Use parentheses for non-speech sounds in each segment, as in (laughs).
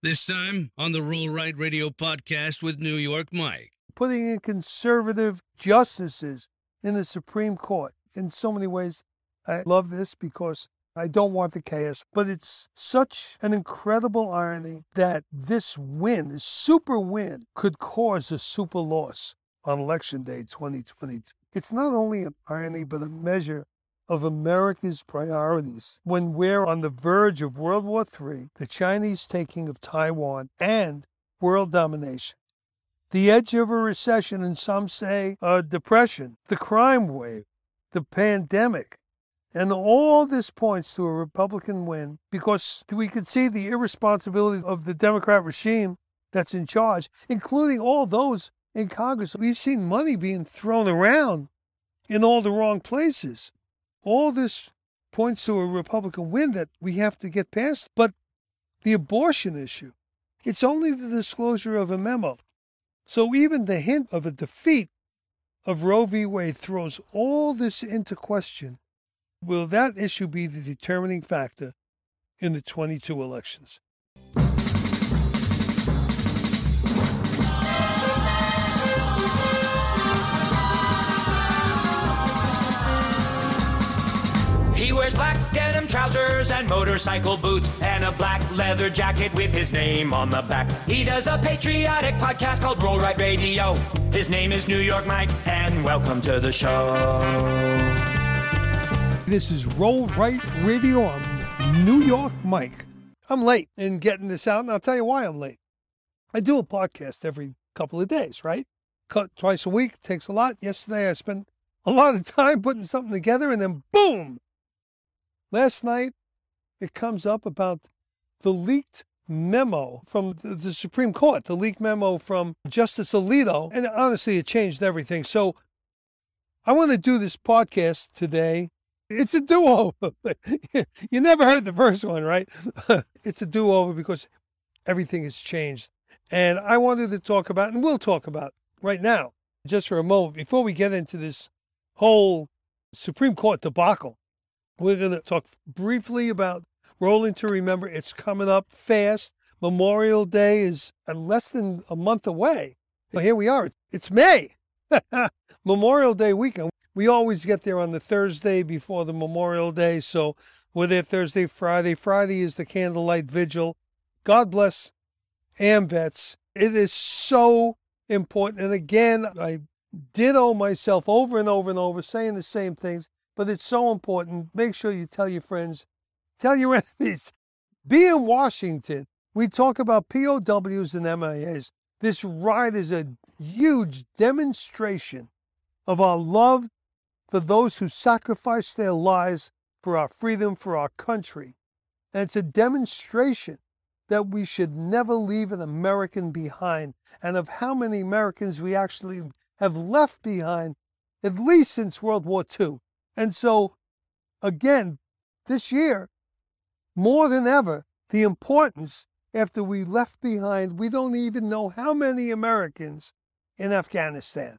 This time on the Roll Right Radio podcast with New York Mike. Putting in conservative justices in the Supreme Court. In so many ways, I love this because I don't want the chaos, but it's such an incredible irony that this win, this super win, could cause a super loss on Election Day 2022. It's not only an irony, but a measure of America's priorities when we're on the verge of World War III, the Chinese taking of Taiwan, and world domination. The edge of a recession, and some say a depression, the crime wave, the pandemic. And all this points to a Republican win because we could see the irresponsibility of the Democrat regime that's in charge, including all those in Congress. We've seen money being thrown around in all the wrong places. All this points to a Republican win that we have to get past. But the abortion issue, it's only the disclosure of a memo. So even the hint of a defeat of Roe v. Wade throws all this into question. Will that issue be the determining factor in the 22 elections? He wears black denim trousers and motorcycle boots and a black leather jacket with his name on the back. He does a patriotic podcast called Roll Right Radio. His name is New York Mike, and welcome to the show. This is Roll Right Radio. I'm New York Mike. I'm late in getting this out, and I'll tell you why I'm late. I do a podcast every couple of days, right? Cut twice a week takes a lot. Yesterday I spent a lot of time putting something together, and then boom, Last night, it comes up about the leaked memo from the Supreme Court, the leaked memo from Justice Alito. And honestly, it changed everything. So I want to do this podcast today. It's a do over. (laughs) you never heard the first one, right? (laughs) it's a do over because everything has changed. And I wanted to talk about, and we'll talk about right now, just for a moment, before we get into this whole Supreme Court debacle we're going to talk briefly about Rolling to Remember. It's coming up fast. Memorial Day is less than a month away. But here we are. It's May. (laughs) Memorial Day weekend. We always get there on the Thursday before the Memorial Day. So we're there Thursday, Friday. Friday is the candlelight vigil. God bless AMVETS. It is so important. And again, I ditto myself over and over and over saying the same things but it's so important. Make sure you tell your friends, tell your (laughs) enemies. Be in Washington. We talk about POWs and MIAs. This ride is a huge demonstration of our love for those who sacrificed their lives for our freedom, for our country. And it's a demonstration that we should never leave an American behind and of how many Americans we actually have left behind, at least since World War II. And so, again, this year, more than ever, the importance after we left behind, we don't even know how many Americans in Afghanistan.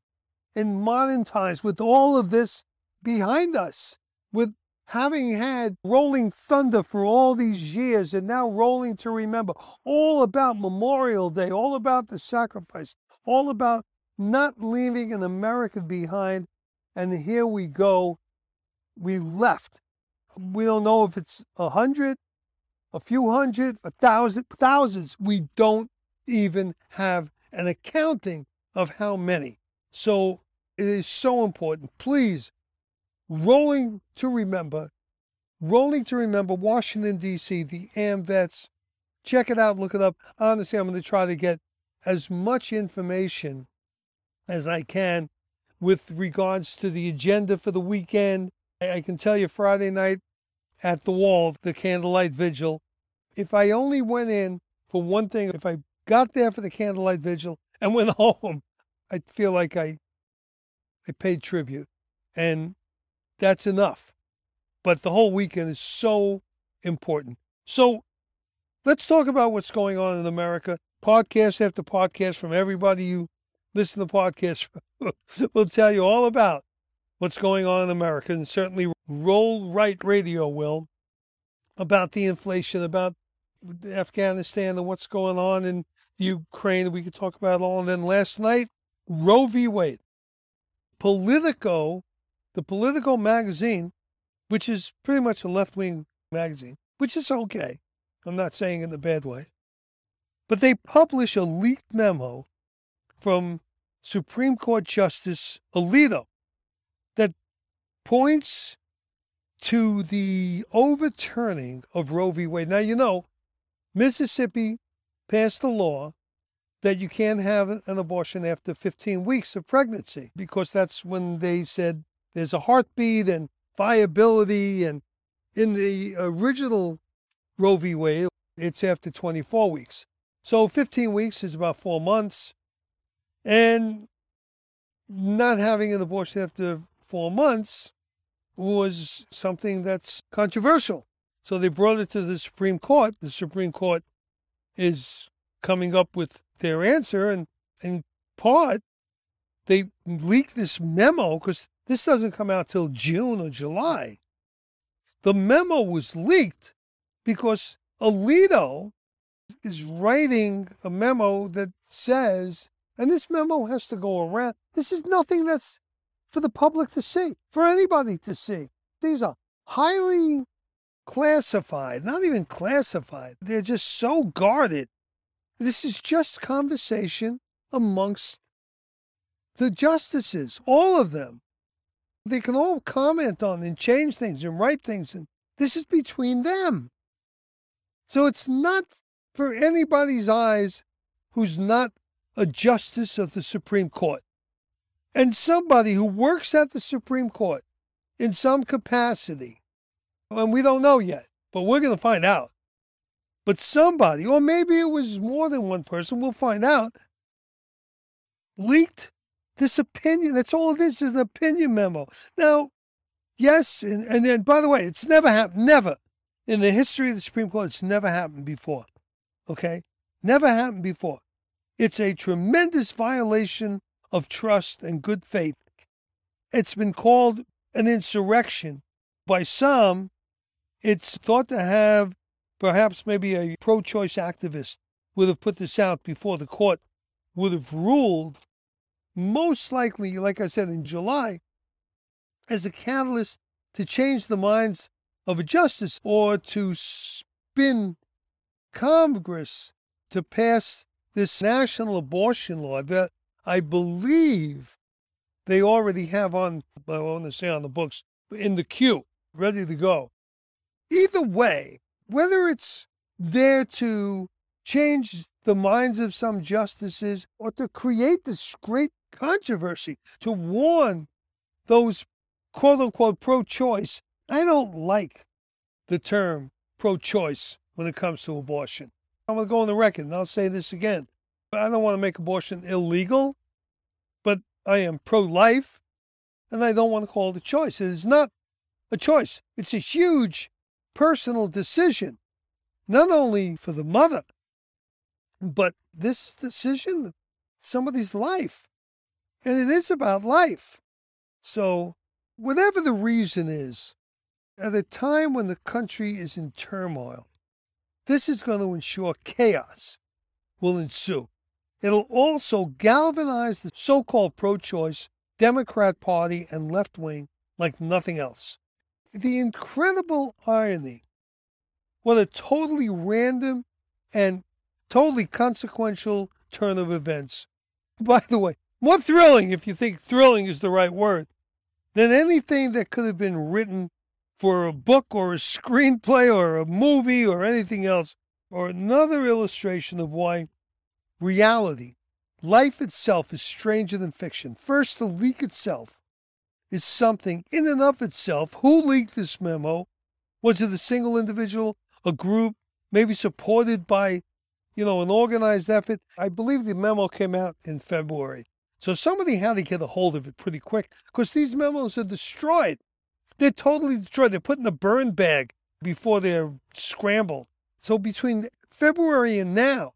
In modern times, with all of this behind us, with having had rolling thunder for all these years and now rolling to remember, all about Memorial Day, all about the sacrifice, all about not leaving an American behind. And here we go we left. We don't know if it's a hundred, a few hundred, a thousand, thousands. We don't even have an accounting of how many. So it is so important. Please, rolling to remember, rolling to remember Washington, D.C., the AMVETS. Check it out, look it up. Honestly, I'm going to try to get as much information as I can with regards to the agenda for the weekend, I can tell you Friday night at the wall, the candlelight vigil, if I only went in for one thing, if I got there for the candlelight vigil and went (laughs) home, I'd feel like I I paid tribute. And that's enough. But the whole weekend is so important. So let's talk about what's going on in America. Podcast after podcast from everybody you listen to podcasts (laughs) will tell you all about what's going on in America, and certainly Roll Right Radio will, about the inflation, about Afghanistan and what's going on in Ukraine. We could talk about all. And then last night, Roe v. Wade. Politico, the Politico magazine, which is pretty much a left wing magazine, which is okay. I'm not saying in a bad way. But they publish a leaked memo from Supreme Court Justice Alito points to the overturning of Roe v. Wade. Now, you know, Mississippi passed a law that you can't have an abortion after 15 weeks of pregnancy because that's when they said there's a heartbeat and viability. And in the original Roe v. Wade, it's after 24 weeks. So 15 weeks is about four months. And not having an abortion after four months was something that's controversial. So they brought it to the Supreme Court. The Supreme Court is coming up with their answer, and in part, they leaked this memo because this doesn't come out till June or July. The memo was leaked because Alito is writing a memo that says, and this memo has to go around. This is nothing that's for the public to see, for anybody to see. These are highly classified, not even classified. They're just so guarded. This is just conversation amongst the justices, all of them. They can all comment on and change things and write things, and this is between them. So it's not for anybody's eyes who's not a justice of the Supreme Court and somebody who works at the Supreme Court in some capacity, and we don't know yet, but we're going to find out. But somebody, or maybe it was more than one person, we'll find out, leaked this opinion. That's all it is, is an opinion memo. Now, yes, and, and then, by the way, it's never happened, never. In the history of the Supreme Court, it's never happened before. Okay? Never happened before. It's a tremendous violation of trust and good faith. It's been called an insurrection. By some, it's thought to have perhaps maybe a pro choice activist would have put this out before the court would have ruled, most likely, like I said, in July, as a catalyst to change the minds of a justice or to spin Congress to pass this national abortion law that I believe they already have on, I want to say on the books, in the queue, ready to go. Either way, whether it's there to change the minds of some justices or to create this great controversy, to warn those quote unquote pro choice, I don't like the term pro choice when it comes to abortion. I'm going to go on the record and I'll say this again. I don't want to make abortion illegal, I am pro life and I don't want to call it a choice. It is not a choice, it's a huge personal decision, not only for the mother, but this decision, somebody's life. And it is about life. So, whatever the reason is, at a time when the country is in turmoil, this is going to ensure chaos will ensue. It'll also galvanize the so called pro choice Democrat Party and left wing like nothing else. The incredible irony what a totally random and totally consequential turn of events. By the way, more thrilling, if you think thrilling is the right word, than anything that could have been written for a book or a screenplay or a movie or anything else, or another illustration of why reality, life itself, is stranger than fiction. First, the leak itself is something in and of itself. Who leaked this memo? Was it a single individual, a group, maybe supported by, you know, an organized effort? I believe the memo came out in February. So somebody had to get a hold of it pretty quick because these memos are destroyed. They're totally destroyed. They're put in a burn bag before they're scrambled. So between February and now,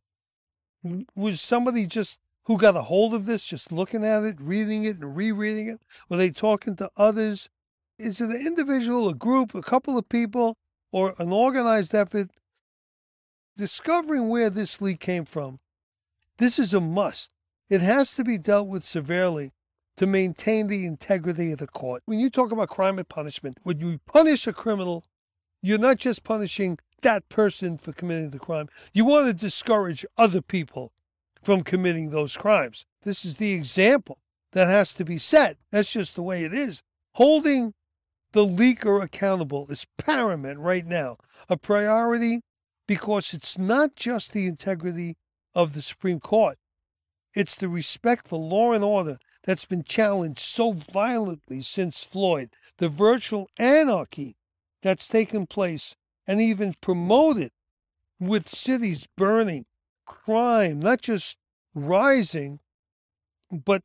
was somebody just who got a hold of this, just looking at it, reading it, and rereading it? Were they talking to others? Is it an individual, a group, a couple of people, or an organized effort discovering where this leak came from, this is a must. It has to be dealt with severely to maintain the integrity of the court. When you talk about crime and punishment, when you punish a criminal, you're not just punishing that person for committing the crime. You want to discourage other people from committing those crimes. This is the example that has to be set. That's just the way it is. Holding the leaker accountable is paramount right now, a priority because it's not just the integrity of the Supreme Court, it's the respect for law and order that's been challenged so violently since Floyd, the virtual anarchy that's taken place and even promoted with cities burning, crime not just rising, but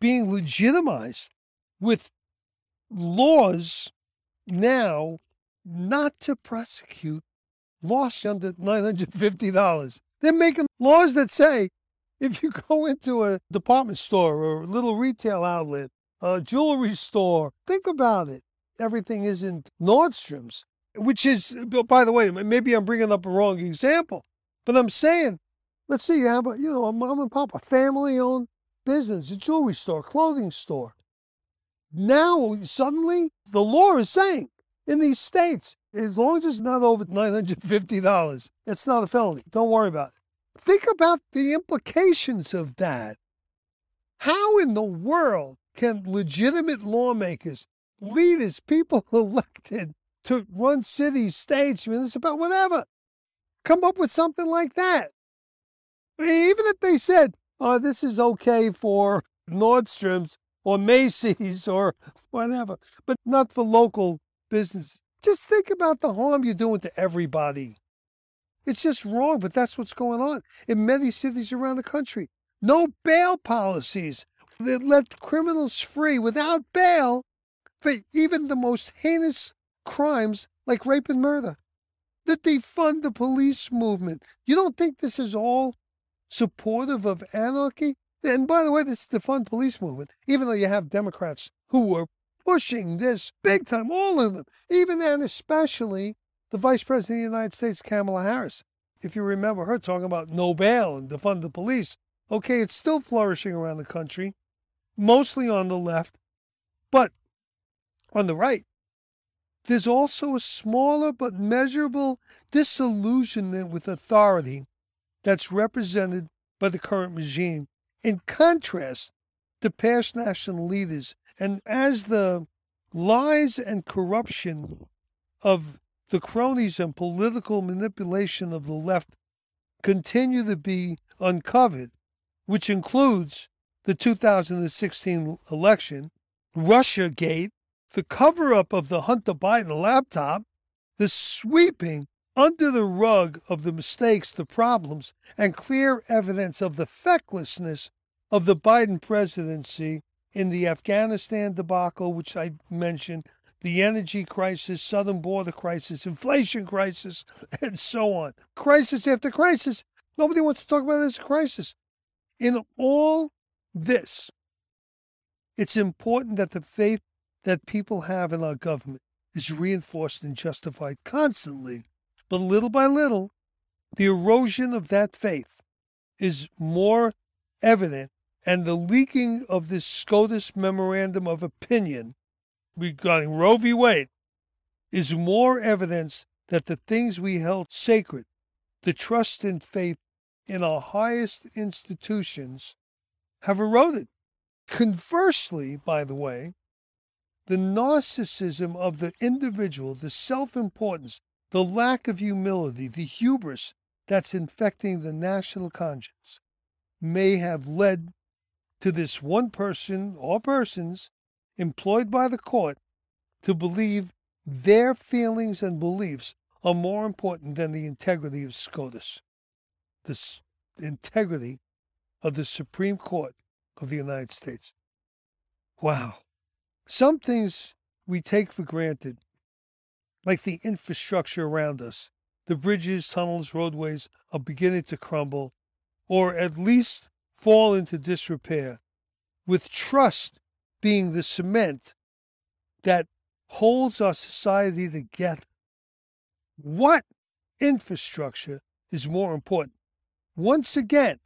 being legitimized with laws now not to prosecute loss under $950. They're making laws that say if you go into a department store or a little retail outlet, a jewelry store, think about it. Everything isn't Nordstrom's, which is, by the way, maybe I'm bringing up a wrong example, but I'm saying, let's say you have a, you know, a mom and pop, a family owned business, a jewelry store, clothing store. Now, suddenly, the law is saying in these states, as long as it's not over $950, it's not a felony. Don't worry about it. Think about the implications of that. How in the world can legitimate lawmakers, leaders, people (laughs) elected to run cities, states, municipal, whatever, come up with something like that? I mean, even if they said, oh, this is okay for Nordstrom's or Macy's or whatever, but not for local business. Just think about the harm you're doing to everybody. It's just wrong, but that's what's going on in many cities around the country. No bail policies that let criminals free without bail for even the most heinous crimes like rape and murder. That defund the police movement. You don't think this is all supportive of anarchy? And by the way, this defund the fund police movement, even though you have Democrats who were pushing this big time, all of them, even and especially the Vice President of the United States, Kamala Harris. If you remember her talking about no bail and defund the police, okay, it's still flourishing around the country, mostly on the left, but on the right, there's also a smaller but measurable disillusionment with authority that's represented by the current regime, in contrast to past national leaders. And as the lies and corruption of the cronies and political manipulation of the left continue to be uncovered, which includes the 2016 election, Russia Gate, the cover up of the Hunter Biden laptop, the sweeping under the rug of the mistakes, the problems, and clear evidence of the fecklessness of the Biden presidency in the Afghanistan debacle, which I mentioned, the energy crisis, southern border crisis, inflation crisis, (laughs) and so on. Crisis after crisis. Nobody wants to talk about a crisis. In all this, it's important that the faith that people have in our government is reinforced and justified constantly. But little by little, the erosion of that faith is more evident, and the leaking of this SCOTUS memorandum of opinion regarding Roe v. Wade is more evidence that the things we held sacred, the trust and faith in our highest institutions, have eroded. Conversely, by the way, the narcissism of the individual, the self importance, the lack of humility, the hubris that's infecting the national conscience may have led to this one person or persons employed by the court to believe their feelings and beliefs are more important than the integrity of SCOTUS, the integrity of the Supreme Court of the United States. Wow. Some things we take for granted, like the infrastructure around us, the bridges, tunnels, roadways, are beginning to crumble, or at least fall into disrepair, with trust being the cement that holds our society together. What infrastructure is more important. Once again,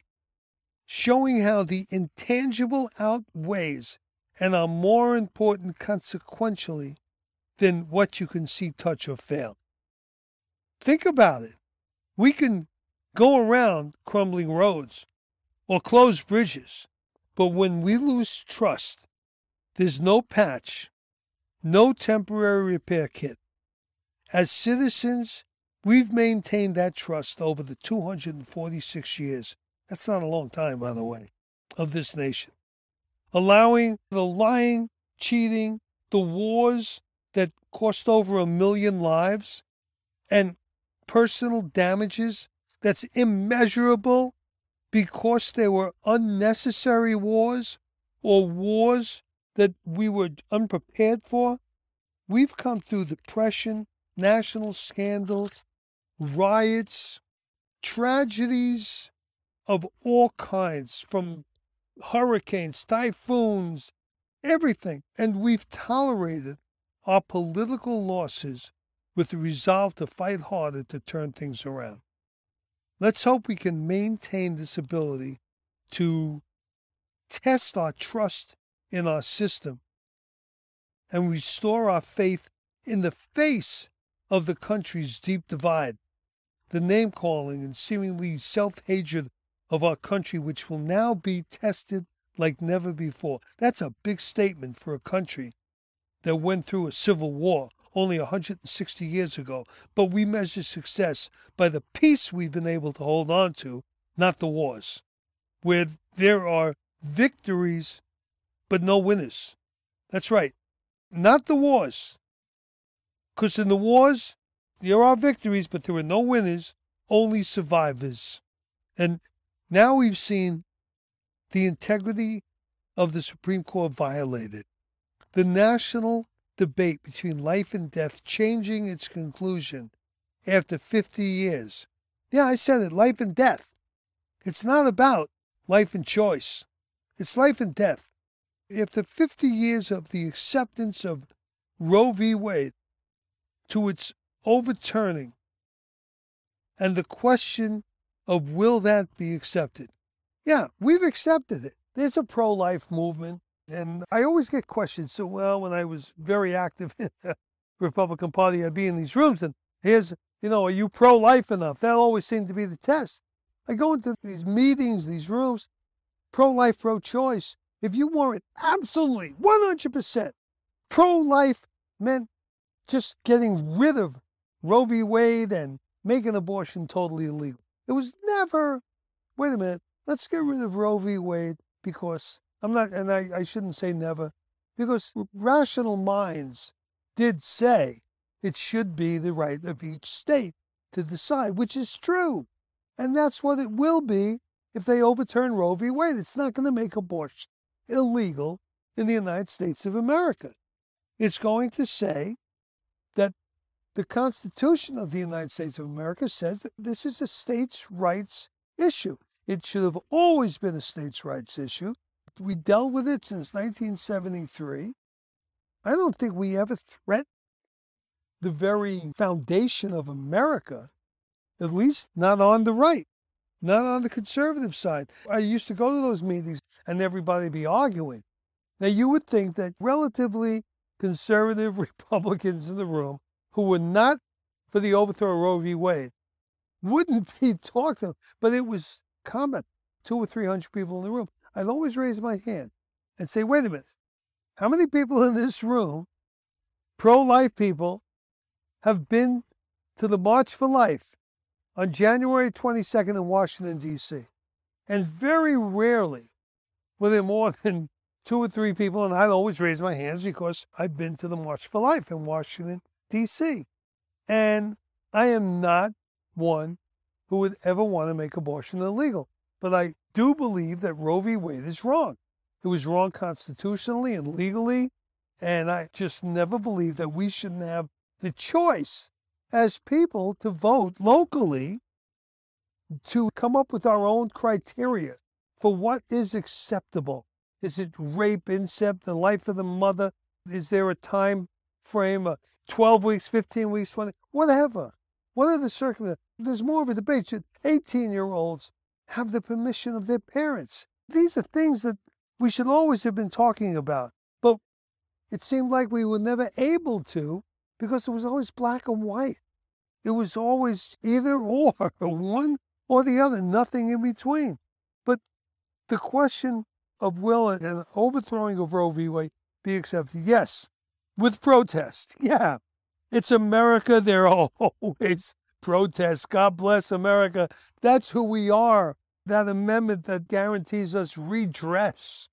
showing how the intangible outweighs and are more important consequentially than what you can see, touch, or feel. Think about it. We can go around crumbling roads or close bridges, but when we lose trust, there's no patch, no temporary repair kit. As citizens, we've maintained that trust over the 246 years. That's not a long time, by the way, of this nation. Allowing the lying, cheating, the wars that cost over a million lives, and personal damages that's immeasurable because there were unnecessary wars or wars that we were unprepared for. We've come through depression, national scandals, riots, tragedies of all kinds, from hurricanes, typhoons, everything. And we've tolerated our political losses with the resolve to fight harder to turn things around. Let's hope we can maintain this ability to test our trust in our system and restore our faith in the face of the country's deep divide, the name calling and seemingly self hatred of our country, which will now be tested like never before. That's a big statement for a country that went through a civil war only 160 years ago, but we measure success by the peace we've been able to hold on to, not the wars, where there are victories but no winners. That's right, not the wars. Because in the wars, there are victories, but there are no winners, only survivors. And now we've seen the integrity of the Supreme Court violated. The national debate between life and death changing its conclusion after 50 years. Yeah, I said it life and death. It's not about life and choice, it's life and death. After 50 years of the acceptance of Roe v. Wade to its overturning and the question of will that be accepted? Yeah, we've accepted it. There's a pro life movement. And I always get questions. So, well, when I was very active (laughs) in the Republican Party, I'd be in these rooms and here's, you know, are you pro life enough? That always seemed to be the test. I go into these meetings, these rooms, pro life, pro choice. If you weren't absolutely 100% pro life meant just getting rid of Roe v. Wade and making abortion totally illegal. It was never, wait a minute, let's get rid of Roe v. Wade because I'm not, and I, I shouldn't say never, because rational minds did say it should be the right of each state to decide, which is true. And that's what it will be if they overturn Roe v. Wade. It's not going to make abortion illegal in the United States of America. It's going to say the Constitution of the United States of America says that this is a states' rights issue. It should have always been a states' rights issue we dealt with it since 1973. I don't think we ever threatened the very foundation of America, at least not on the right, not on the conservative side. I used to go to those meetings and everybody be arguing. Now, you would think that relatively conservative (laughs) Republicans in the room who were not for the overthrow of Roe v. Wade wouldn't (laughs) be talked to, but it was common. Two or three hundred people in the room. I'd always raise my hand and say, wait a minute, how many people in this room, pro life people, have been to the March for Life on January 22nd in Washington, D.C.? And very rarely were there more (laughs) than two or three people, and I'd always raise my hands because I've been to the March for Life in Washington, D.C. And I am not one who would ever want to make abortion illegal. But I do believe that Roe v. Wade is wrong. It was wrong constitutionally and legally. And I just never believed that we shouldn't have the choice as people to vote locally to come up with our own criteria for what is acceptable. Is it rape, incest, the life of the mother? Is there a time frame, of 12 weeks, 15 weeks, 20, whatever? What are the circumstances? There's more of a debate. Should 18 year olds have the permission of their parents? These are things that we should always have been talking about. But it seemed like we were never able to because it was always black and white. It was always either (laughs) or, one or the other, nothing in between. But the question of will an overthrowing of Roe v. Wade be accepted? Yes, with protest. Yeah, it's America. There are (laughs) always protests. God bless America. That's who we are. That amendment that guarantees us redress.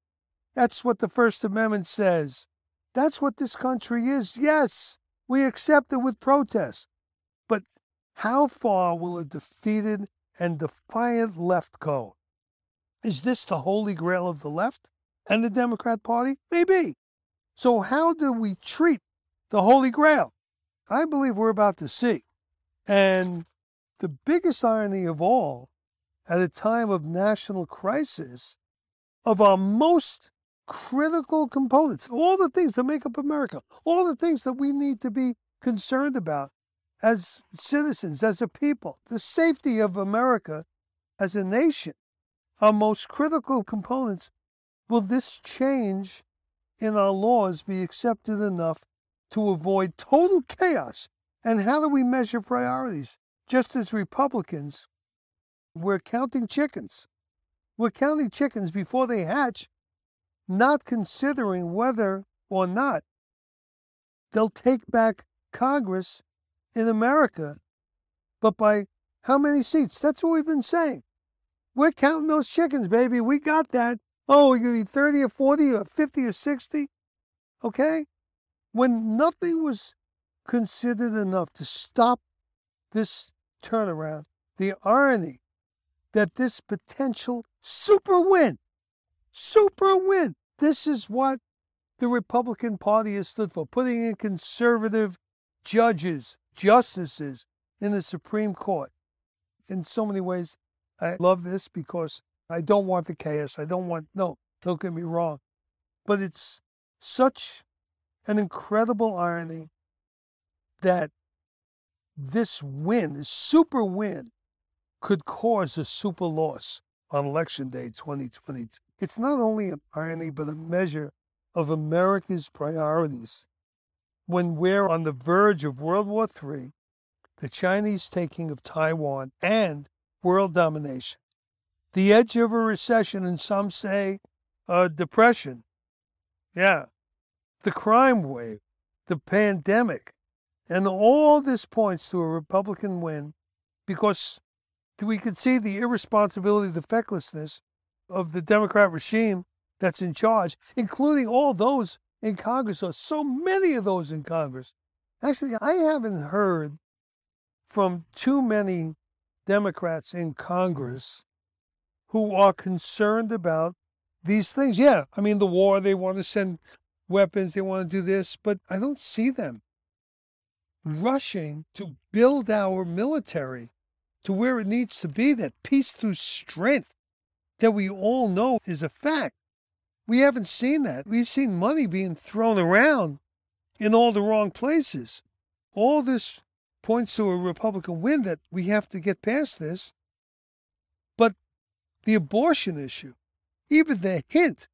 That's what the First Amendment says. That's what this country is. Yes, we accept it with protest. But how far will a defeated and defiant left go? Is this the holy grail of the left and the Democrat Party? Maybe. So, how do we treat the holy grail? I believe we're about to see. And the biggest irony of all, at a time of national crisis, of our most critical components, all the things that make up America, all the things that we need to be concerned about as citizens, as a people, the safety of America as a nation, our most critical components. Will this change in our laws be accepted enough to avoid total chaos? And how do we measure priorities? Just as Republicans, we're counting chickens. We're counting chickens before they hatch, not considering whether or not they'll take back Congress in America, but by how many seats? That's what we've been saying. We're counting those chickens, baby. We got that. Oh, to be 30 or 40 or 50 or 60. Okay? When nothing was considered enough to stop this turnaround, the irony that this potential super win, super win, this is what the Republican Party has stood for, putting in conservative judges, justices in the Supreme Court. In so many ways, I love this because I don't want the chaos. I don't want, no, don't get me wrong. But it's such an incredible irony that this win, this super win, could cause a super loss on Election Day 2022. It's not only an irony, but a measure of America's priorities when we're on the verge of World War III, the Chinese taking of Taiwan, and world domination. The edge of a recession, and some say a depression. Yeah. The crime wave, the pandemic, and all this points to a Republican win because we could see the irresponsibility, the fecklessness of the Democrat regime that's in charge, including all those in Congress, or so many of those in Congress. Actually, I haven't heard from too many Democrats in Congress who are concerned about these things. Yeah, I mean, the war, they want to send weapons, they want to do this, but I don't see them rushing to build our military to where it needs to be, that peace through strength that we all know is a fact. We haven't seen that. We've seen money being thrown around in all the wrong places. All this points to a Republican win that we have to get past this. The abortion issue, even the hint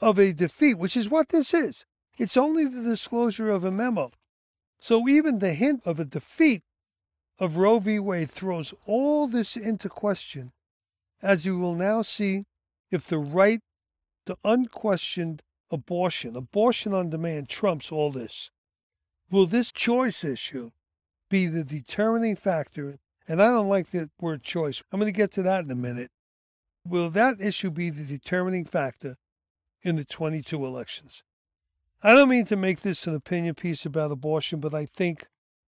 of a defeat, which is what this is, it's only the disclosure of a memo. So even the hint of a defeat of Roe v. Wade throws all this into question, as you will now see if the right to unquestioned abortion, abortion on demand, trumps all this. Will this choice issue be the determining factor? And I don't like the word choice. I'm going to get to that in a minute. Will that issue be the determining factor in the 22 elections? I don't mean to make this an opinion piece about abortion, but I think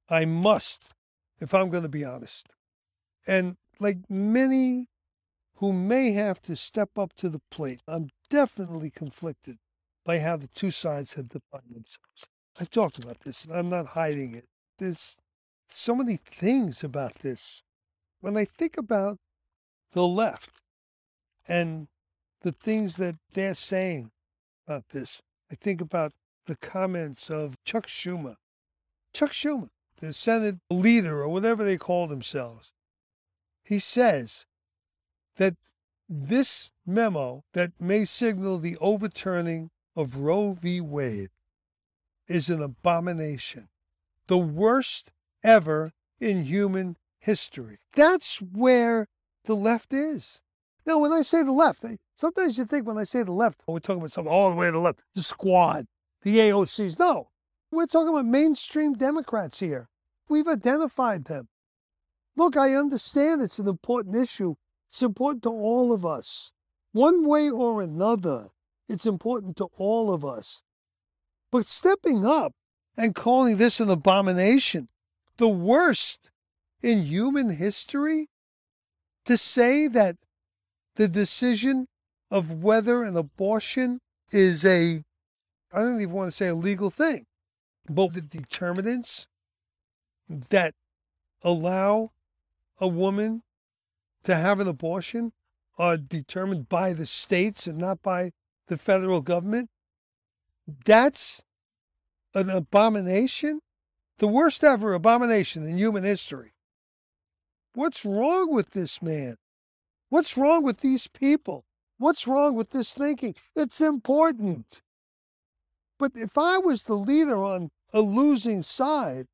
I must if I'm going to be honest. And like many who may have to step up to the plate. I'm definitely conflicted by how the two sides have defined themselves. I've talked about this, and I'm not hiding it. There's so many things about this. When I think about the left and the things that they're saying about this, I think about the comments of Chuck Schumer. Chuck Schumer, the Senate leader or whatever they call themselves, he says that this memo that may signal the overturning of Roe v. Wade is an abomination, the worst ever in human history. That's where the left is. Now, when I say the left, sometimes you think when I say the left, oh, we're talking about something all the way to the left, the squad, the AOCs. No, we're talking about mainstream Democrats here. We've identified them. Look, I understand it's an important issue. It's important to all of us. One way or another, it's important to all of us. But stepping up and calling this an abomination, the worst in human history, to say that the decision of whether an abortion is a, I don't even want to say a legal thing, but the determinants that allow a woman to have an abortion are determined by the states and not by the federal government. That's an abomination, the worst ever abomination in human history. What's wrong with this man? What's wrong with these people? What's wrong with this thinking? It's important. But if I was the leader on a losing side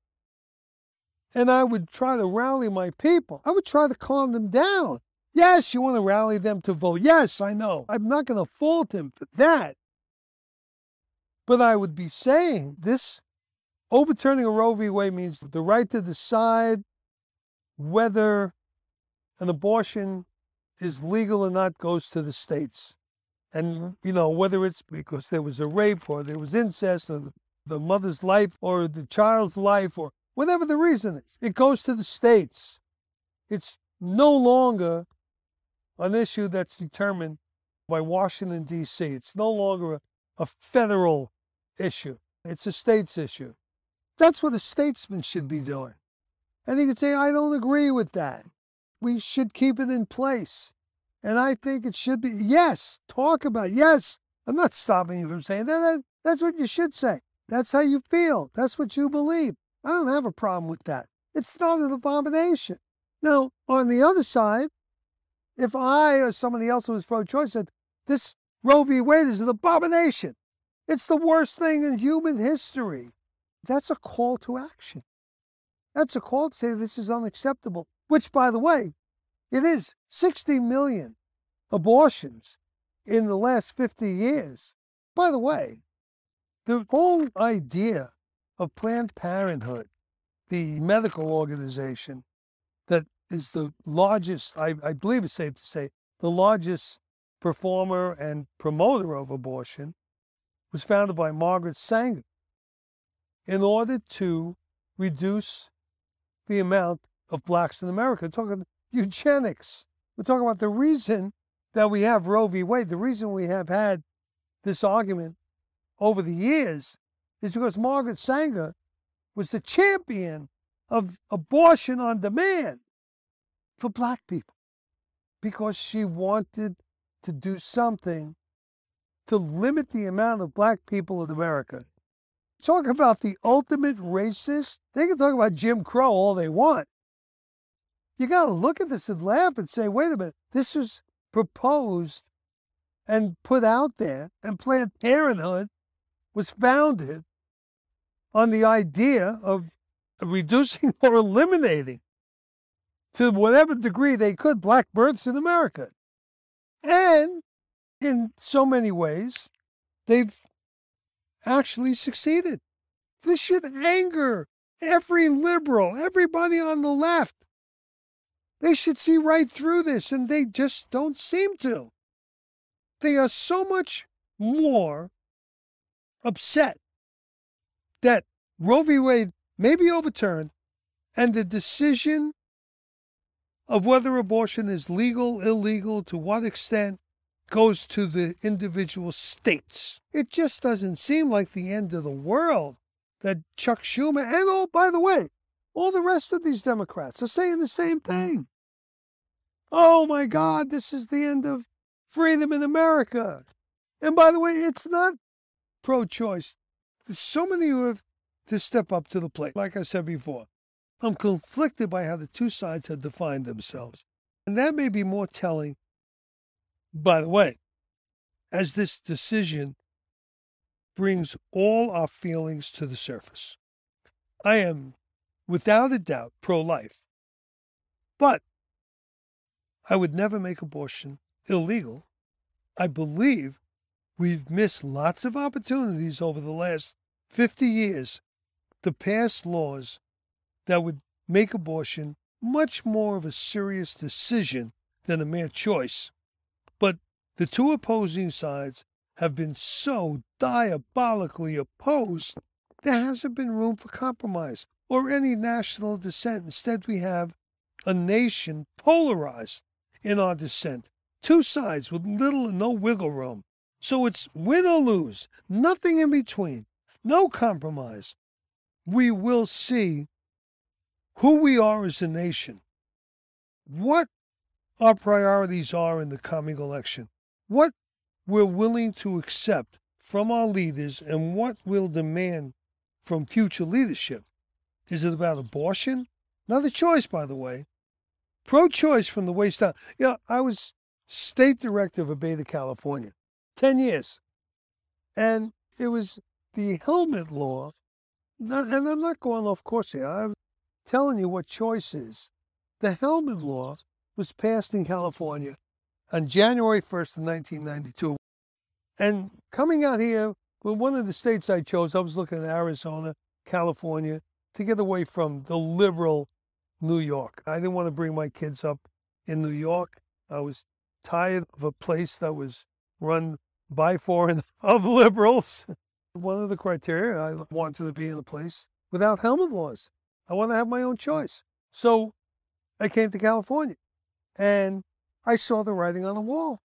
and I would try to rally my people, I would try to calm them down. Yes, you want to rally them to vote. Yes, I know. I'm not going to fault him for that. But I would be saying this overturning a Roe v. Wade means the right to decide whether an abortion is legal or not goes to the states. And, mm-hmm. you know, whether it's because there was a rape or there was incest or the, the mother's life or the child's life or whatever the reason is, it goes to the states. It's no longer an issue that's determined by Washington, D.C. It's no longer a, a federal issue, it's a states issue. That's what a statesman should be doing. And he could say, I don't agree with that we should keep it in place. And I think it should be, yes, talk about it. Yes, I'm not stopping you from saying that. That's what you should say. That's how you feel. That's what you believe. I don't have a problem with that. It's not an abomination. Now, on the other side, if I or somebody else who was pro choice said, this Roe v. Wade is an abomination, it's the worst thing in human history, that's a call to action. That's a call to say this is unacceptable which, by the way, it is 60 million abortions in the last 50 years. By the way, the whole idea of Planned Parenthood, the medical organization that is the largest, I, I believe it's safe to say, the largest performer and promoter of abortion, was founded by Margaret Sanger in order to reduce the amount of blacks in America. We're talking eugenics. We're talking about the reason that we have Roe v. Wade, the reason we have had this argument over the years is because Margaret Sanger was the champion of abortion on demand for black people because she wanted to do something to limit the amount of black people in America. Talk about the ultimate racist. They can talk about Jim Crow all they want. You got to look at this and laugh and say, wait a minute, this was proposed and put out there, and Planned Parenthood was founded on the idea of reducing (laughs) or eliminating to whatever degree they could black births in America. And in so many ways, they've actually succeeded. This should anger every liberal, everybody on the left. They should see right through this, and they just don't seem to. They are so much more upset that Roe v. Wade may be overturned and the decision of whether abortion is legal, illegal, to what extent goes to the individual states. It just doesn't seem like the end of the world that Chuck Schumer and oh, by the way, all the rest of these Democrats are saying the same thing oh my God, this is the end of freedom in America. And by the way, it's not pro choice. There's so many who have to step up to the plate. Like I said before, I'm conflicted by how the two sides have defined themselves. And that may be more telling, by the way, as this decision brings all our feelings to the surface. I am, without a doubt, pro life, but I would never make abortion illegal. I believe we've missed lots of opportunities over the last 50 years to pass laws that would make abortion much more of a serious decision than a mere choice. But the two opposing sides have been so diabolically opposed, there hasn't been room for compromise or any national dissent. Instead, we have a nation polarized in our dissent, two sides with little or no wiggle room. So it's win or lose, nothing in between, no compromise. We will see who we are as a nation, what our priorities are in the coming election, what we're willing to accept from our leaders, and what we'll demand from future leadership. Is it about abortion? Not a choice, by the way. Pro choice from the waist down. Yeah, you know, I was state director of ABATE, California, 10 years. And it was the helmet law. And I'm not going off course here. I'm telling you what choice is. The helmet law was passed in California on January 1st of 1992. And coming out here, well, one of the states I chose, I was looking at Arizona, California, to get away from the liberal New York. I didn't want to bring my kids up in New York. I was tired of a place that was run by foreign (laughs) of liberals. One of the criteria I wanted to be in a place without helmet laws. I want to have my own choice. So I came to California and I saw the writing on the wall.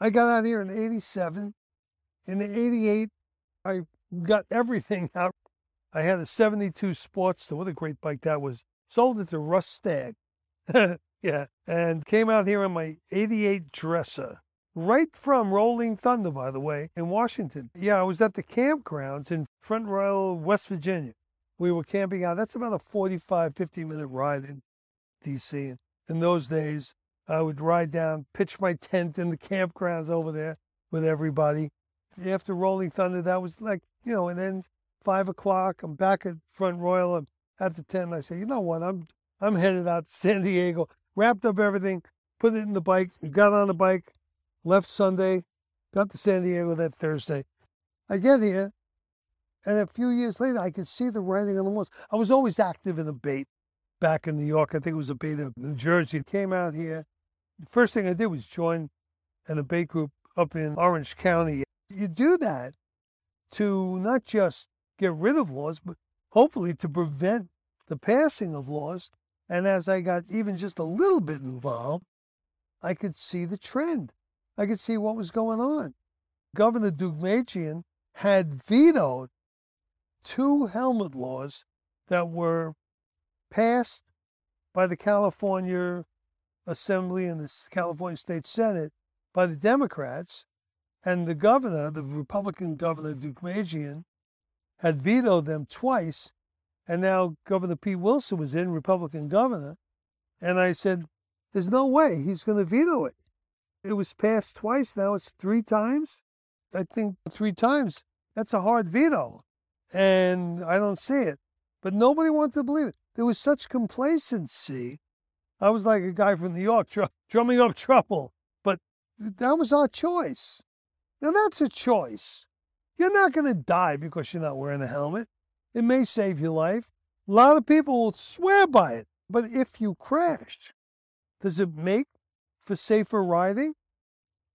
I got out here in 87. In the 88, I got everything out. I had a 72 Sportster. What a great bike that was. Sold it to Russ Stagg. (laughs) yeah. And came out here on my 88 Dresser. Right from Rolling Thunder, by the way, in Washington. Yeah, I was at the campgrounds in Front Royal, West Virginia. We were camping out. That's about a 45, 50 minute ride in D.C. In those days, I would ride down, pitch my tent in the campgrounds over there with everybody. After Rolling Thunder, that was like, you know, and then five o'clock, I'm back at Front Royal. I'm the tent. I say, you know what? I'm I'm headed out to San Diego. Wrapped up everything, put it in the bike, got on the bike, left Sunday, got to San Diego that Thursday. I get here, and a few years later, I could see the writing on the walls. I was always active in the ABATE back in New York. I think it was ABATE of New Jersey. Came out here, the first thing I did was join an ABATE group up in Orange County. You do that to not just get rid of laws, but hopefully to prevent the passing of laws. And as I got even just a little bit involved, I could see the trend. I could see what was going on. Governor Deukmejian had vetoed two helmet laws that were passed by the California Assembly and the California State Senate by the Democrats, and the governor, the Republican governor Deukmejian, had vetoed them twice, and now Governor Pete Wilson was in, Republican governor, and I said, "There's no way he's going to veto it. It was passed twice. Now it's three times. I think three times. That's a hard veto, and I don't see it." But nobody wanted to believe it. There was such complacency I was like a guy from New York tr- drumming up trouble. But that was our choice. Now, that's a choice. You're not going to die because you're not wearing a helmet. It may save your life. A lot of people will swear by it. But if you crash, does it make for safer riding?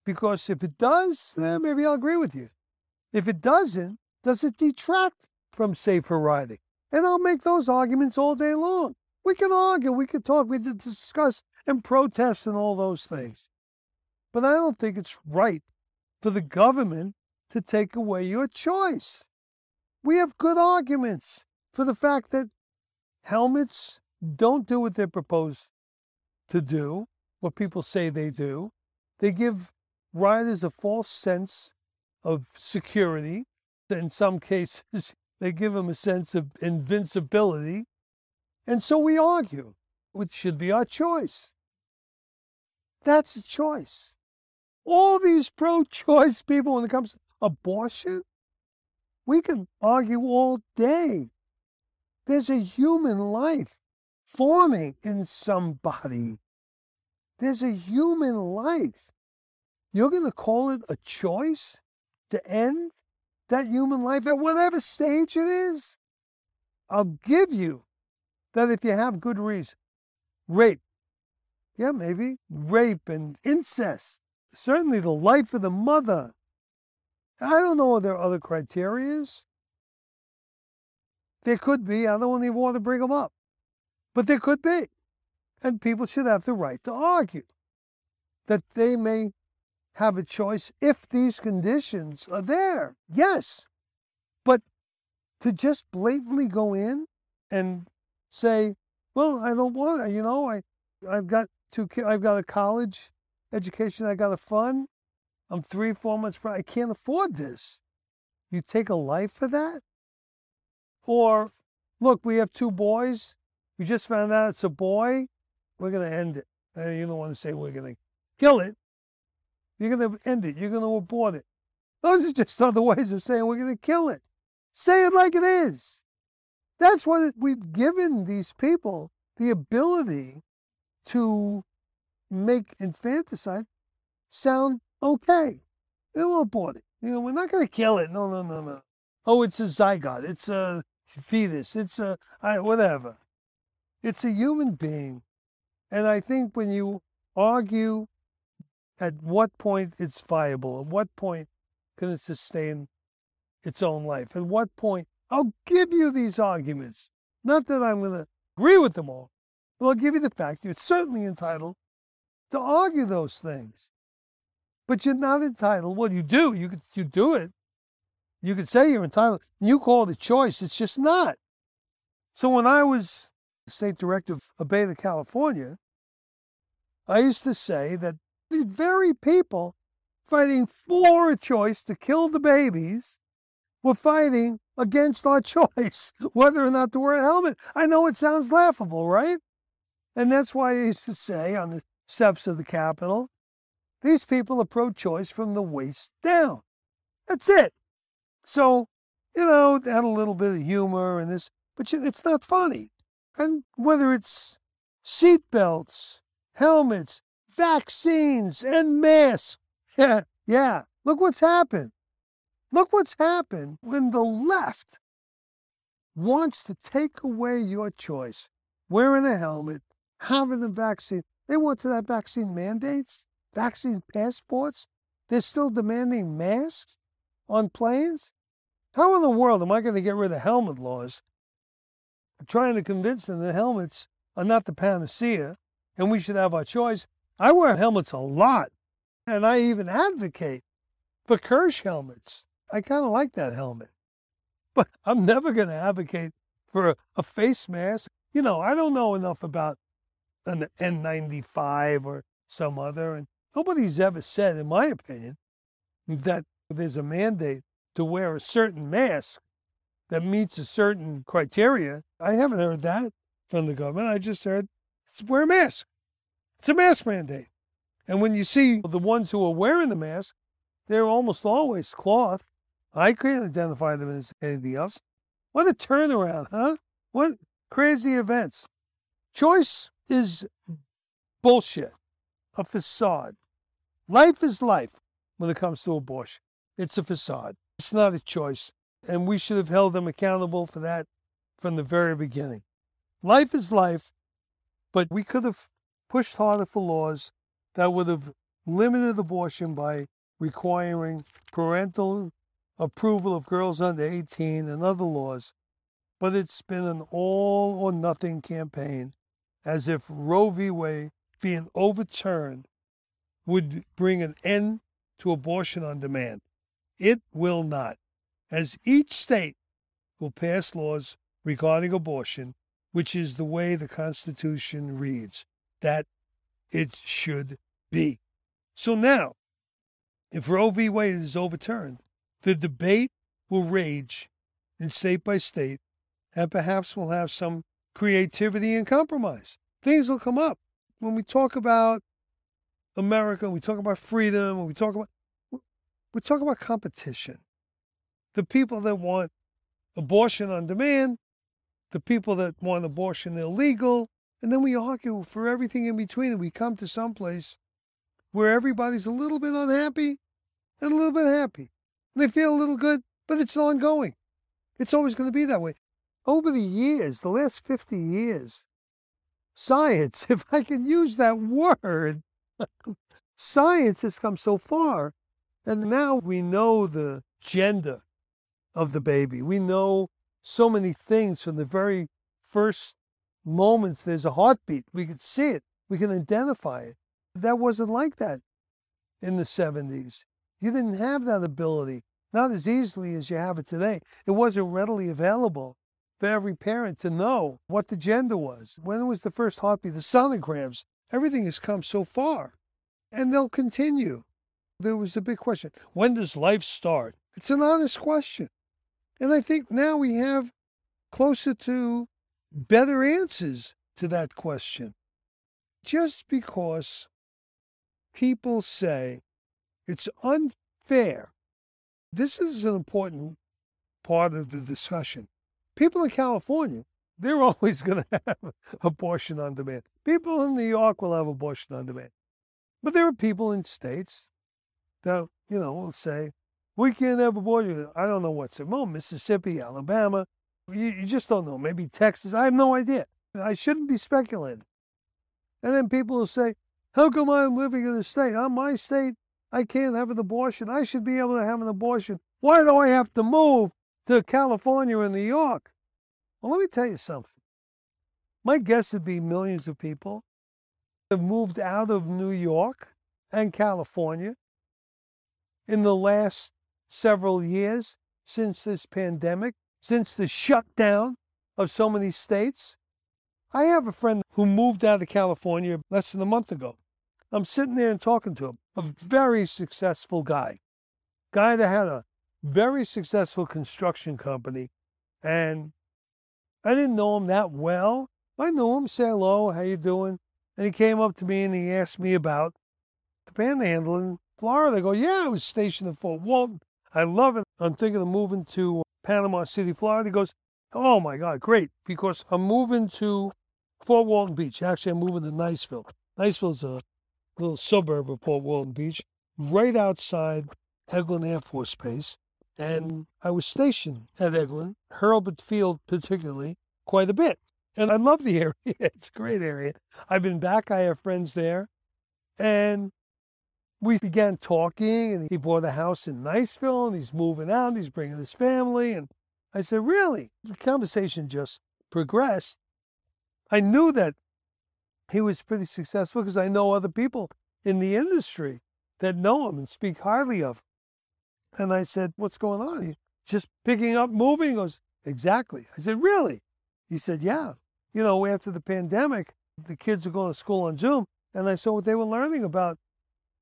Because if it does, eh, maybe I'll agree with you. If it doesn't, does it detract from safer riding? And I'll make those arguments all day long. We can argue, we can talk, we can discuss and protest and all those things. But I don't think it's right for the government to take away your choice. We have good arguments for the fact that helmets don't do what they're proposed to do, what people say they do. They give riders a false sense of security. In some cases, (laughs) they give them a sense of invincibility And so we argue, which should be our choice. That's a choice. All these pro choice (laughs) people, when it comes to abortion, we can argue all day. There's a human life forming in somebody. There's a human life. You're going to call it a choice to end that human life at whatever stage it is? I'll give you that if you have good reason. Rape. Yeah, maybe. Rape and incest. Certainly the life of the mother. I don't know what their other criteria is. There could be. I don't even want to bring them up. But there could be. And people should have the right to argue that they may have a choice if these conditions are there. Yes. But to just blatantly go in and say, well, I don't want you know, I, I've got two I've got a college education I've got to fund. I'm three, four months, pregnant. I can't afford this. You take a life for that? Or, look, we have two boys. We just found out it's a boy. We're going to end it. And you don't want to say we're going to kill it. You're going to end it. You're going to abort it. Those are just (laughs) other ways of saying we're going to kill it. Say it like it is. That's what we've given these people the ability to make infanticide sound okay. Will abort it. You know, we're not going to kill it. No, no, no, no. Oh, it's a zygote. It's a fetus. It's a whatever. It's a human being. And I think when you argue at what point it's viable, at what point can it sustain its own life, at what point I'll give you these arguments. Not that I'm going to agree with them all, but I'll give you the fact you're certainly entitled to argue those things. But you're not entitled. Well, you do. You could you do it. You could say you're entitled. You call it a choice. It's just not. So when I was state director of ABATE California, I used to say that these very people fighting for a choice to kill the babies were fighting against our (laughs) choice whether or not to wear a helmet. I know it sounds laughable, right? And that's why I used to say on the steps of the Capitol, these people are pro choice from the waist down. That's it. So, you know, had a little bit of humor and this, but it's not funny. And whether it's seat belts, helmets, vaccines, and masks, yeah, (laughs) yeah, look what's happened. Look what's happened when the left wants to take away your choice, wearing a helmet, having the vaccine. They want to have vaccine mandates, vaccine passports. They're still demanding masks on planes. How in the world am I going to get rid of helmet laws? I'm trying to convince them that helmets are not the panacea and we should have our choice. I wear helmets a lot, and I even advocate for Kirsch helmets. I kind of like that helmet. But I'm never going to advocate for a, a, face mask. You know, I don't know enough about an N95 or some other. And nobody's ever said, in my opinion, that there's a mandate to wear a certain mask that meets a certain criteria. I haven't heard that from the government. I just heard wear a mask. It's a mask mandate. And when you see the ones who are wearing the mask, they're almost always cloth. I can't identify them as anything else. What a turnaround, huh? What crazy events. Choice is bullshit, a facade. Life is life when it comes to abortion. It's a facade. It's not a choice. And we should have held them accountable for that from the very beginning. Life is life, but we could have pushed harder for laws that would have limited abortion by requiring parental approval of girls under 18 and other laws, but it's been an all or nothing campaign, as if Roe v. Wade being overturned would bring an end to abortion on demand. It will not, as each state will pass laws regarding abortion, which is the way the Constitution reads, that it should be. So now, if Roe v. Wade is overturned, the debate will rage in state by state, and perhaps we'll have some creativity and compromise. Things will come up. When we talk about America, we talk about freedom, we talk about we talk about competition. The people that want abortion on demand, the people that want abortion illegal, and then we argue for everything in between and we come to some place where everybody's a little bit unhappy and a little bit happy. They feel a little good, but it's ongoing. It's always going to be that way. Over the years, the last 50 years, science, (laughs) if I can use that word, science has come so far. And now we know the gender of the baby. We know so many things from the very first moments there's a heartbeat. We can see it, we can identify it. That wasn't like that in the 70s. You didn't have that ability, not as easily as you have it today. It wasn't readily available for every parent to know what the gender was. When was the first heartbeat? The sonograms. Everything has come so far, and they'll continue. There was a big question when does life start? It's an honest question. And I think now we have closer to better answers to that question. Just because people say it's unfair, this is an important part of the discussion. People in California, they're (laughs) always going to have abortion on demand. People in New York will have abortion on demand. But there are people in states that, you know, will say, we can't have abortion. I don't know what's it. Well, Mississippi, Alabama, you, you just don't know. Maybe Texas. I have no idea. I shouldn't be speculating. And then people will say, how come I'm living in a state? I'm my state. I can't have an abortion. I should be able to have an abortion. Why do I have to move to California or New York? Well, let me tell you something. My guess would be millions of people have moved out of New York and California in the last several years since this pandemic since the shutdown of so many states. I have a friend who moved out of California less than a month ago. I'm sitting there and talking to him, a very successful guy, guy that had a very successful construction company, and I didn't know him that well. I knew him, say hello, how you doing? And he came up to me and he asked me about the panhandle in Florida. I go, yeah, I was stationed in Fort Walton. I love it. I'm thinking of moving to uh, Panama City, Florida. He goes, Oh my God, great, because I'm moving to Fort Walton Beach. Actually, I'm moving to Niceville. Niceville's a little suburb of Fort Walton Beach, right outside Eglin Air Force Base. And mm-hmm. I was stationed at Eglin, Hurlburt Field particularly, quite a bit. And I love the (laughs) area. It's a great area. I've been back. I have friends there. And we began talking, and he bought a house in Niceville, and he's moving out, and he's bringing his family. And I said, Really? The conversation just progressed. I knew that he was pretty successful because I know other people in the industry that know him and speak highly of him. And I said, What's going on? He's just picking up, moving. He goes, Exactly. I said, Really? He said, Yeah. You know, after the pandemic, the kids are going to school on Zoom. And I saw what they were learning about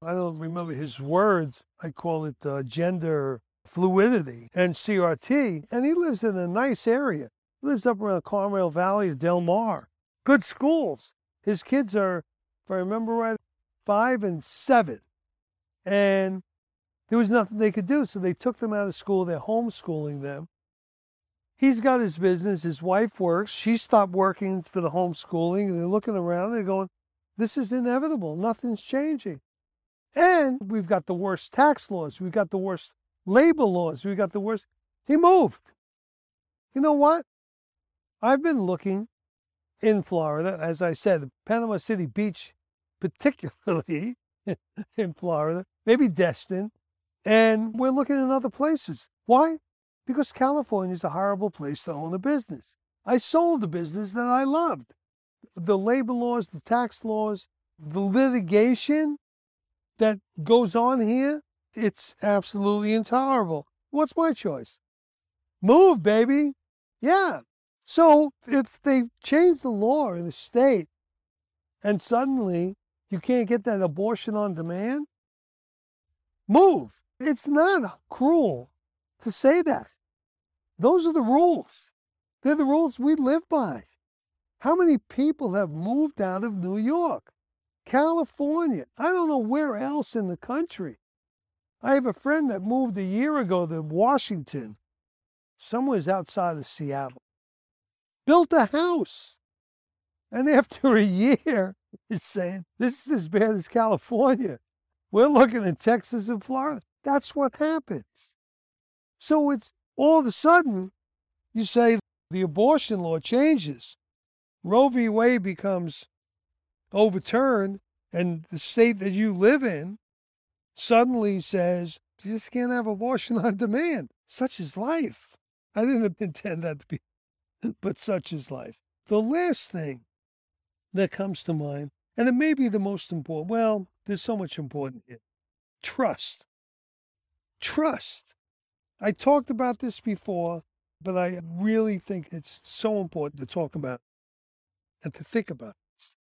I don't remember his words. I call it uh, gender fluidity and CRT. And he lives in a nice area. He lives up around Carmel Valley of Del Mar. Good schools. His kids are, if I remember right, five and seven. And there was nothing they could do. So they took them out of school. They're homeschooling them. He's got his business. His wife works. She stopped working for the homeschooling. And they're looking around. They're going, this is inevitable. Nothing's changing. And we've got the worst tax laws. We've got the worst labor laws. We've got the worst. He moved. You know what? I've been looking in Florida, as I said, Panama City Beach, particularly (laughs) in Florida, maybe Destin, and we're looking in other places. Why? Because California is a horrible place to own a business. I sold a business that I loved. The labor laws, the tax laws, the litigation, that goes on here, it's absolutely intolerable. What's my choice? Move, baby. Yeah. So if they change the law in the state and suddenly you can't get that abortion on demand, move. It's not cruel to say that. Those are the rules. They're the rules we live by. How many people have moved out of New York, California? I don't know where else in the country. I have a friend that moved a year ago to Washington, somewhere's outside of Seattle, built a house. And after a year, he's saying, This is as bad as California. We're looking at Texas and Florida. That's what happens. So it's all of a sudden, you say the abortion law changes. Roe v. Wade becomes overturned, and the state that you live in suddenly says, you just can't have abortion (laughs) on demand. Such is life. I didn't (laughs) intend that to be, (laughs) but such is life. The last thing that comes to mind, and it may be the most important, well, there's so much important here trust. Trust. I talked about this before, but I really think it's so important to talk about and to think about.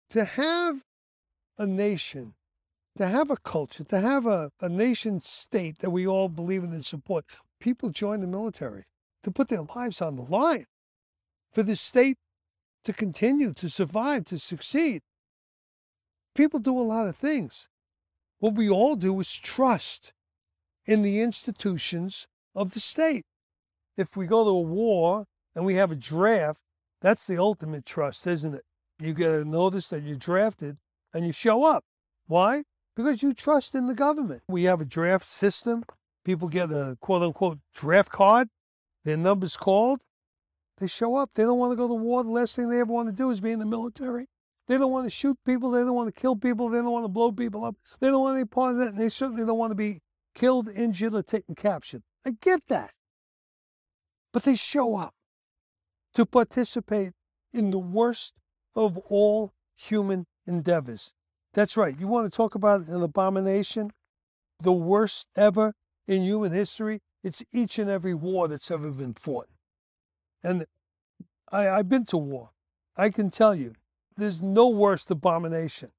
To have a nation to have a culture, to have a, a nation state that we all believe in and support, people join the military to put their lives on the line for the state to continue, to survive, to succeed. People do a lot of things. What we all do is trust in the institutions of the state. If we go to a war and we have a draft, that's the ultimate trust, isn't it? You get a notice that you're drafted and you show up. Why? because you trust in the government. We have a draft system. People get a quote unquote draft card, their number's called. They show up. They don't want to go to war. The last thing they ever want to do is be in the military. They don't want to shoot people. They don't want to kill people. They don't want to blow people up. They don't want any part of that. And they certainly don't want to be killed, injured, or taken captured. I get that. But they show up to participate in the worst of all human endeavors that's right. You want to talk about an abomination? The worst ever in human history? It's each and every war that's ever been fought. And I, I've been to war. I can tell you, there's no worse abomination.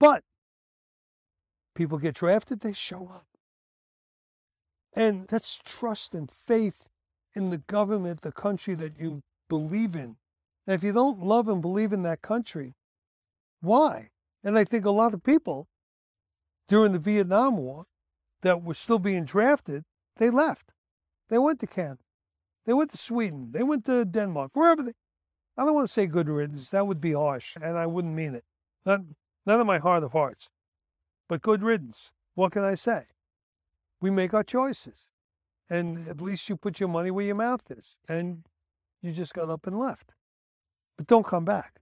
But people get drafted, they show up. And that's trust and faith in the government, the country that you believe in. And if you don't love and believe in that country, why? And I think a lot of people during the Vietnam War that were still being drafted, they left. They went to Canada. They went to Sweden. They went to Denmark, wherever they. I don't want to say good riddance. That would be harsh, and I wouldn't mean it. Not, none of my heart of hearts. But good riddance. What can I say? We make our choices. And at least you put your money where your mouth is. And you just got up and left. But don't come back.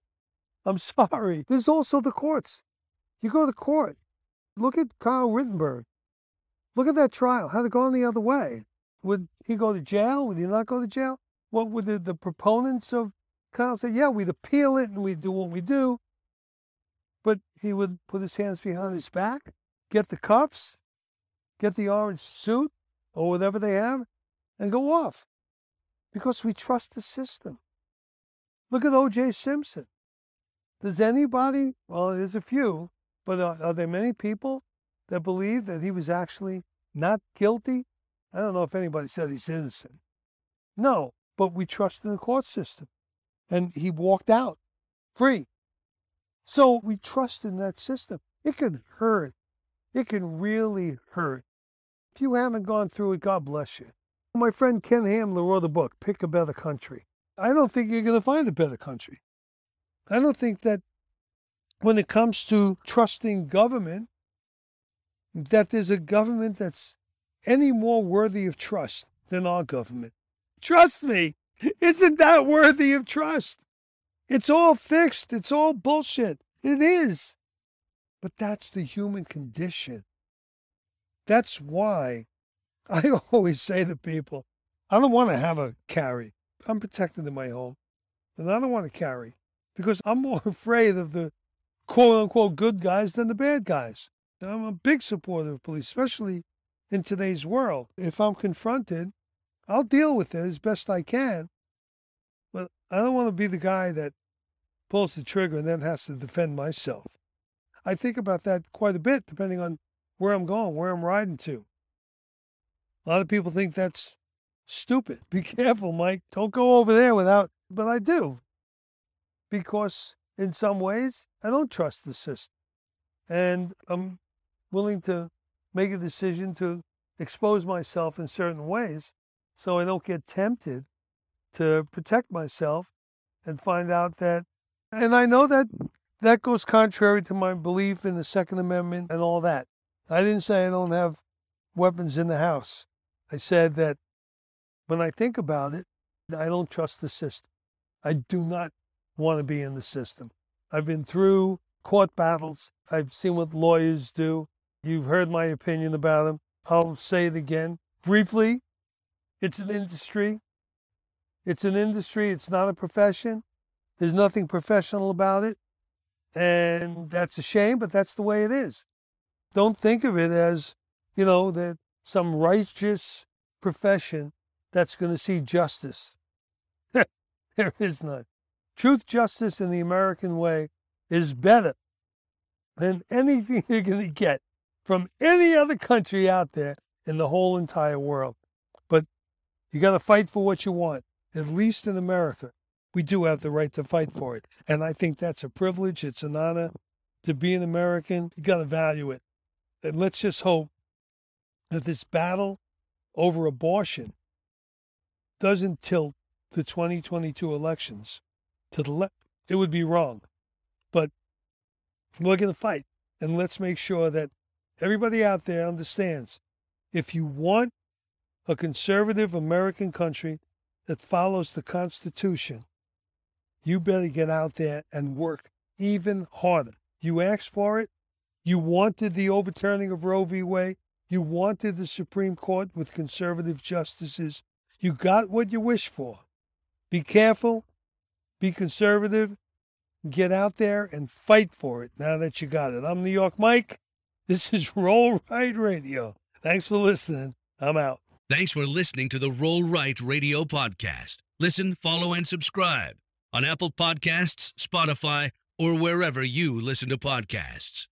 I'm (laughs) sorry. There's also the courts. You go to court. Look at Kyle Rittenberg. Look at that trial. Had it gone the other way, would he go to jail? Would he not go to jail? What would the, the proponents of Kyle say? Yeah, we'd appeal it and we'd do what we do. But he would put his hands behind his back, get the cuffs, get the orange suit or whatever they have, and go off. Because we trust the system. Look at O.J. Simpson. Does anybody, well, there's a few, but are, are, there many people that believe that he was actually not guilty? I don't know if anybody said he's innocent. No, but we trust in the court system. And he walked out free. So we trust in that system. It can hurt. It can really hurt. If you haven't gone through it, God bless you. My friend Ken Hamblin wrote a book, Pick a Better Country. I don't think you're going to find a better country. I don't think that when it comes to trusting government, that there's a government that's any more worthy of trust than our government. Trust me, isn't that worthy of trust? It's all fixed, it's all bullshit. It is. But that's the human condition. That's why I (laughs) always say to people, I don't want to have a carry. I'm protected in my home, and I don't want to carry because I'm more (laughs) afraid of the quote unquote good guys than the bad guys. I'm a big supporter of police, especially in today's world. If I'm confronted, I'll deal with it as best I can. But I don't want to be the guy that pulls the trigger and then has to defend myself. I think about that quite a bit, depending on where I'm going, where I'm riding to. A lot of people think that's stupid. (laughs) Be careful, Mike. Don't go over there without, but I do. because in some ways I don't trust the system. And I'm willing to make a decision to expose myself in certain ways so I don't get tempted to protect myself and find out that and I know that that goes contrary to my belief in the Second Amendment and all that. I didn't say I don't have weapons in the house. I said that when I think about it, I don't trust the system. I do not want to be in the system. I've been through court battles. I've seen what lawyers do. You've heard my opinion about them. I'll say it again. Briefly, it's an industry. It's an industry. It's not a profession. There's nothing professional about it. And that's a shame, but that's the way it is. Don't think of it as, you know, that some righteous profession that's going to see justice. (laughs) there is none. Truth, justice, and the American way is better than anything (laughs) you're going to get from any other country out there in the whole entire world. But you got to fight for what you want, at least in America we do have the right to fight for it. And I think that's a privilege. It's an honor to be an American. You got to value it. And let's just hope that this battle over abortion doesn't tilt the 2022 elections to the left. It would be wrong. But we're going to fight. And let's make sure that everybody out there understands if you want a conservative American country that follows the Constitution, you better get out there and work even harder. You asked for it. You wanted the overturning of Roe v. Wade. You wanted the Supreme Court with conservative justices. You got what you wished for. Be careful, be conservative, get out there and fight for it now that you got it. I'm New York Mike. This (laughs) is Roll Right Radio. Thanks for listening. I'm out. Thanks for listening to the Roll Right Radio podcast. Listen, follow, and subscribe on Apple Podcasts, Spotify, or wherever you listen to podcasts.